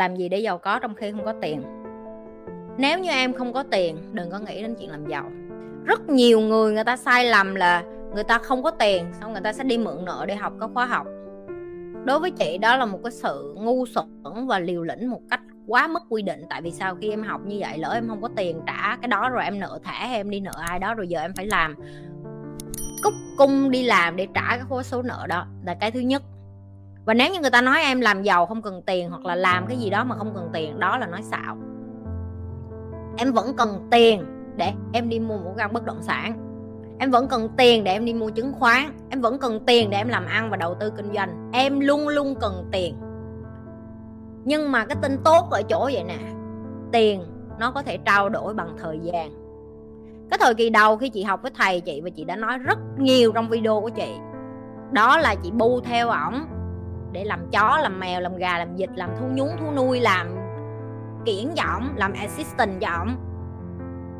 làm gì để giàu có trong khi không có tiền? Nếu như em không có tiền, đừng có nghĩ đến chuyện làm giàu. Rất nhiều người người ta sai lầm là người ta không có tiền, xong người ta sẽ đi mượn nợ để học các khóa học. Đối với chị, đó là một cái sự ngu xuẩn và liều lĩnh một cách quá mức quy định. Tại vì sao khi em học như vậy, lỡ em không có tiền trả cái đó rồi em nợ thẻ em đi nợ ai đó, rồi giờ em phải làm. Cúc cung đi làm để trả cái khối số nợ đó là cái thứ nhất và nếu như người ta nói em làm giàu không cần tiền hoặc là làm cái gì đó mà không cần tiền, đó là nói xạo. Em vẫn cần tiền để em đi mua một căn bất động sản. Em vẫn cần tiền để em đi mua chứng khoán. Em vẫn cần tiền để em làm ăn và đầu tư kinh doanh. Em luôn luôn cần tiền. Nhưng mà cái tin tốt ở chỗ vậy nè, tiền nó có thể trao đổi bằng thời gian. Cái thời kỳ đầu khi chị học với thầy chị và chị đã nói rất nhiều trong video của chị. Đó là chị bu theo ổng để làm chó, làm mèo, làm gà, làm vịt, làm thú nhún thú nuôi, làm kiển cho ổng, làm assistant cho ổng.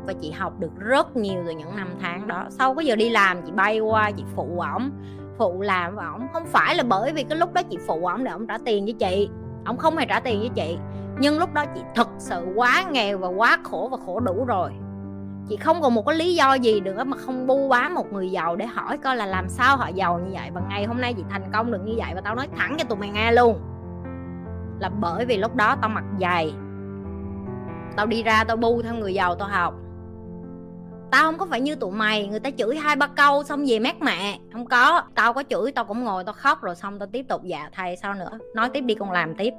Và chị học được rất nhiều từ những năm tháng đó. Sau cái giờ đi làm, chị bay qua, chị phụ ổng. Phụ làm với ổng không phải là bởi vì cái lúc đó chị phụ ổng để ổng trả tiền với chị. Ổng không hề trả tiền với chị. Nhưng lúc đó chị thực sự quá nghèo và quá khổ và khổ đủ rồi chị không còn một cái lý do gì nữa mà không bu quá một người giàu để hỏi coi là làm sao họ giàu như vậy. Và ngày hôm nay chị thành công được như vậy và tao nói thẳng cho tụi mày nghe luôn. Là bởi vì lúc đó tao mặc dày tao đi ra tao bu theo người giàu tao học. Tao không có phải như tụi mày, người ta chửi hai ba câu xong về mát mẹ. Không có. Tao có chửi, tao cũng ngồi tao khóc rồi xong tao tiếp tục dạ thầy sao nữa. Nói tiếp đi con làm tiếp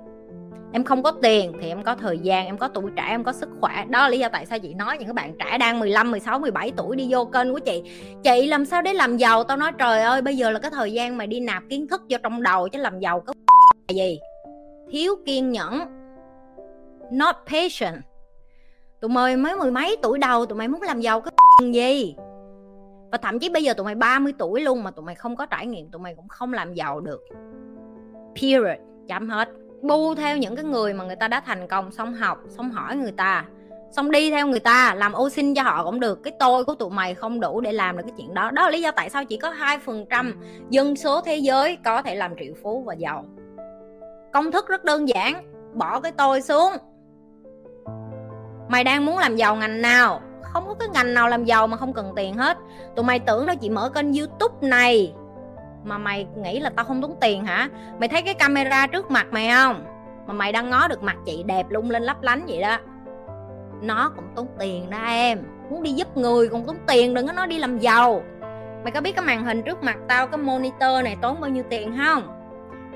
em không có tiền thì em có thời gian, em có tuổi trẻ, em có sức khỏe. Đó là lý do tại sao chị nói những các bạn trẻ đang 15 16 17 tuổi đi vô kênh của chị. Chị làm sao để làm giàu? Tao nói, trời ơi, bây giờ là cái thời gian mày đi nạp kiến thức vô trong đầu chứ làm giàu có gì? Thiếu kiên nhẫn. Not patient. Tụi mày mới mười mấy tuổi đầu, tụi mày muốn làm giàu cái gì? Và thậm chí bây giờ tụi mày 30 tuổi luôn mà tụi mày không có trải nghiệm, tụi mày cũng không làm giàu được. Period. Chấm hết bu theo những cái người mà người ta đã thành công, xong học, xong hỏi người ta, xong đi theo người ta, làm ô xin cho họ cũng được. Cái tôi của tụi mày không đủ để làm được cái chuyện đó. Đó là lý do tại sao chỉ có hai phần trăm dân số thế giới có thể làm triệu phú và giàu. Công thức rất đơn giản, bỏ cái tôi xuống. Mày đang muốn làm giàu ngành nào? Không có cái ngành nào làm giàu mà không cần tiền hết. Tụi mày tưởng đâu chị mở kênh youtube này mà mày nghĩ là tao không tốn tiền hả? Mày thấy cái camera trước mặt mày không? Mà mày đang ngó được mặt chị đẹp lung lên lấp lánh vậy đó. Nó cũng tốn tiền đó em. Muốn đi giúp người còn tốn tiền, đừng có nói đi làm giàu. Mày có biết cái màn hình trước mặt tao, cái monitor này tốn bao nhiêu tiền không?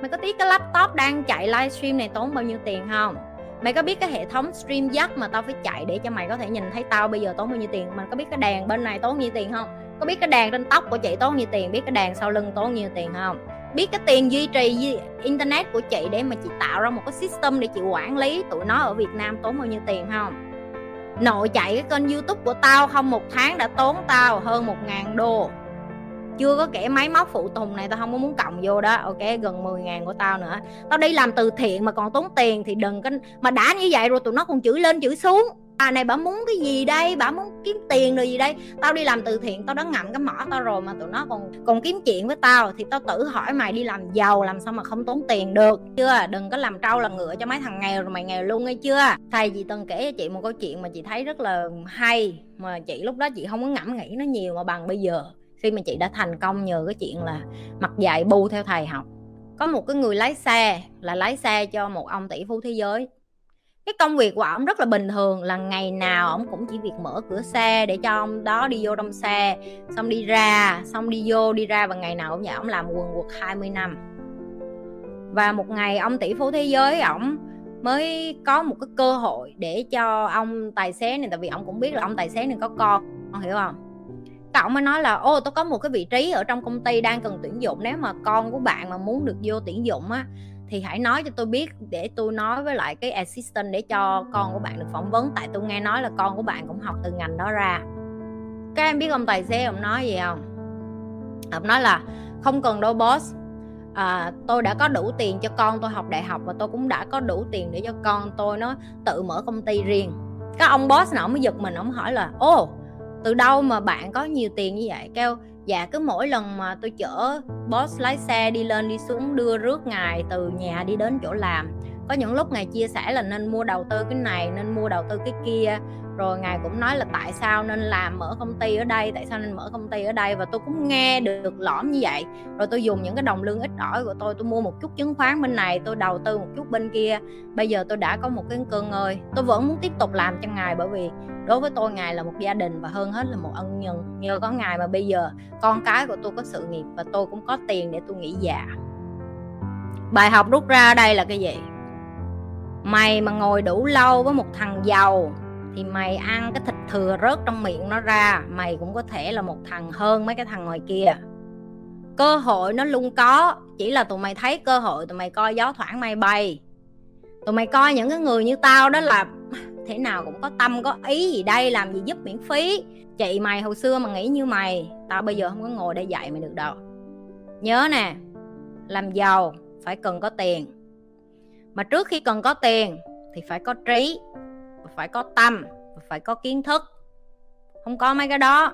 Mày có biết cái laptop đang chạy livestream này tốn bao nhiêu tiền không? Mày có biết cái hệ thống stream dắt mà tao phải chạy để cho mày có thể nhìn thấy tao bây giờ tốn bao nhiêu tiền? Mày có biết cái đèn bên này tốn bao nhiêu tiền không? Có biết cái đàn trên tóc của chị tốn nhiêu tiền? Biết cái đàn sau lưng tốn nhiêu tiền không? Biết cái tiền duy trì internet của chị để mà chị tạo ra một cái system để chị quản lý tụi nó ở Việt Nam tốn bao nhiêu tiền không? Nội chạy cái kênh youtube của tao không? Một tháng đã tốn tao hơn một ngàn đô. Chưa có kể máy móc phụ tùng này, tao không có muốn cộng vô đó. Ok, gần 10 ngàn của tao nữa. Tao đi làm từ thiện mà còn tốn tiền thì đừng có, mà đã như vậy rồi tụi nó còn chửi lên chửi xuống à này, bà muốn cái gì đây? Bà muốn kiếm tiền rồi gì đây? Tao đi làm từ thiện, tao đã ngậm cái mỏ tao rồi mà tụi nó còn còn kiếm chuyện với tao thì tao tự hỏi mày đi làm giàu, làm sao mà không tốn tiền được? Chưa, đừng có làm trâu làm ngựa cho mấy thằng nghèo rồi mày nghèo luôn nghe chưa? Thầy chị từng kể cho chị một câu chuyện mà chị thấy rất là hay, mà chị lúc đó chị không có ngẫm nghĩ nó nhiều mà bằng bây giờ. Khi mà chị đã thành công nhờ cái chuyện là mặc dạy bu theo thầy học. Có một cái người lái xe, là lái xe cho một ông tỷ phú thế giới cái công việc của ổng rất là bình thường, là ngày nào ổng cũng chỉ việc mở cửa xe để cho ông đó đi vô trong xe, xong đi ra, xong đi vô, đi ra và ngày nào cũng vậy, ổng làm quần quật 20 năm. Và một ngày ông tỷ phú thế giới ổng mới có một cái cơ hội để cho ông tài xế này, tại vì ông cũng biết là ông tài xế này có con, ông hiểu không? Cậu mới nói là, ô, tôi có một cái vị trí ở trong công ty đang cần tuyển dụng, nếu mà con của bạn mà muốn được vô tuyển dụng á thì hãy nói cho tôi biết để tôi nói với lại cái assistant để cho con của bạn được phỏng vấn. Tại tôi nghe nói là con của bạn cũng học từ ngành đó ra. Các em biết ông tài xế ông nói gì không? Ông nói là không cần đâu boss. À, tôi đã có đủ tiền cho con tôi học đại học và tôi cũng đã có đủ tiền để cho con tôi nó tự mở công ty riêng. Các ông boss nào mới giật mình ông hỏi là ô từ đâu mà bạn có nhiều tiền như vậy? Kêu dạ cứ mỗi lần mà tôi chở boss lái xe đi lên đi xuống đưa rước ngài từ nhà đi đến chỗ làm có những lúc ngài chia sẻ là nên mua đầu tư cái này, nên mua đầu tư cái kia. Rồi ngài cũng nói là tại sao nên làm mở công ty ở đây, tại sao nên mở công ty ở đây? Và tôi cũng nghe được lõm như vậy. Rồi tôi dùng những cái đồng lương ít ỏi của tôi tôi mua một chút chứng khoán bên này, tôi đầu tư một chút bên kia. Bây giờ tôi đã có một cái cơ ngơi. Tôi vẫn muốn tiếp tục làm cho ngài bởi vì đối với tôi ngài là một gia đình và hơn hết là một ân nhân. Nhờ có ngài mà bây giờ con cái của tôi có sự nghiệp và tôi cũng có tiền để tôi nghỉ già bài học rút ra ở đây là cái gì? Mày mà ngồi đủ lâu với một thằng giàu thì mày ăn cái thịt thừa rớt trong miệng nó ra. Mày cũng có thể là một thằng hơn mấy cái thằng ngoài kia. Cơ hội nó luôn có, chỉ là tụi mày thấy cơ hội tụi mày coi gió thoảng mây bay. Tụi mày coi những cái người như tao đó là thế nào cũng có tâm, có ý gì đây, làm gì giúp miễn phí. Chị mày hồi xưa mà nghĩ như mày, tao bây giờ không có ngồi để dạy mày được đâu. Nhớ nè, làm giàu phải cần có tiền mà trước khi cần có tiền thì phải có trí phải có tâm phải có kiến thức. Không có mấy cái đó.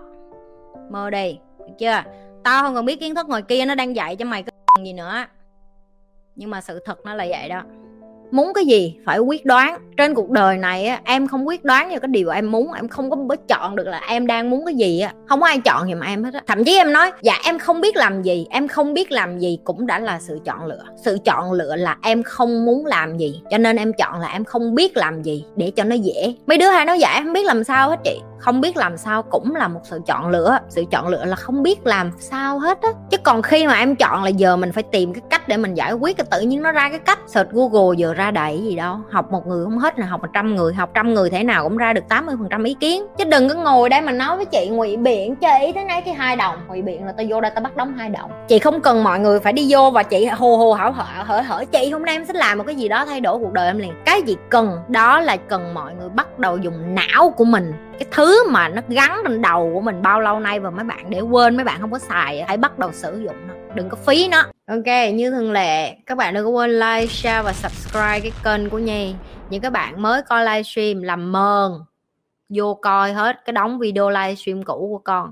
Mơ đi, được chưa? Tao không cần biết kiến thức ngoài kia nó đang dạy cho mày cái gì nữa. Nhưng mà sự thật nó là vậy đó muốn cái gì phải quyết đoán. Trên cuộc đời này á, em không quyết đoán vào cái điều em muốn em không có bớt chọn được là em đang muốn cái gì á. Không có ai chọn giùm em hết á. Thậm chí em nói dạ em không biết làm gì em không biết làm gì cũng đã là sự chọn lựa. Sự chọn lựa là em không muốn làm gì cho nên em chọn là em không biết làm gì để cho nó dễ. Mấy đứa hay nói dạ em không biết làm sao hết chị không biết làm sao cũng là một sự chọn lựa. Sự chọn lựa là không biết làm sao hết á. Chứ còn khi mà em chọn là giờ mình phải tìm cái cách để mình giải quyết, cái tự nhiên nó ra cái cách. Search google giờ ra đầy gì đâu. Học một người không hết là học một trăm người. Học trăm người thế nào cũng ra được 80 phần trăm ý kiến. Chứ đừng có ngồi đây mà nói với chị ngụy biện chị thế này cái hai đồng. Ngụy biện là tao vô đây tao bắt đóng hai đồng. Chị không cần mọi người phải đi vô và chị hồ hồ hảo hở hở hở, chị hôm nay em sẽ làm một cái gì đó thay đổi cuộc đời em liền. Cái gì cần, đó là cần mọi người bắt đầu dùng não của mình. Cái thứ mà nó gắn lên đầu của mình bao lâu nay và mấy bạn để quên, mấy bạn không có xài hãy bắt đầu sử dụng nó, đừng có phí nó. Ok, như thường lệ, các bạn đừng có quên like, share và subscribe cái kênh của nhi. Những các bạn mới coi livestream làm mờn, vô coi hết cái đóng video livestream cũ của con.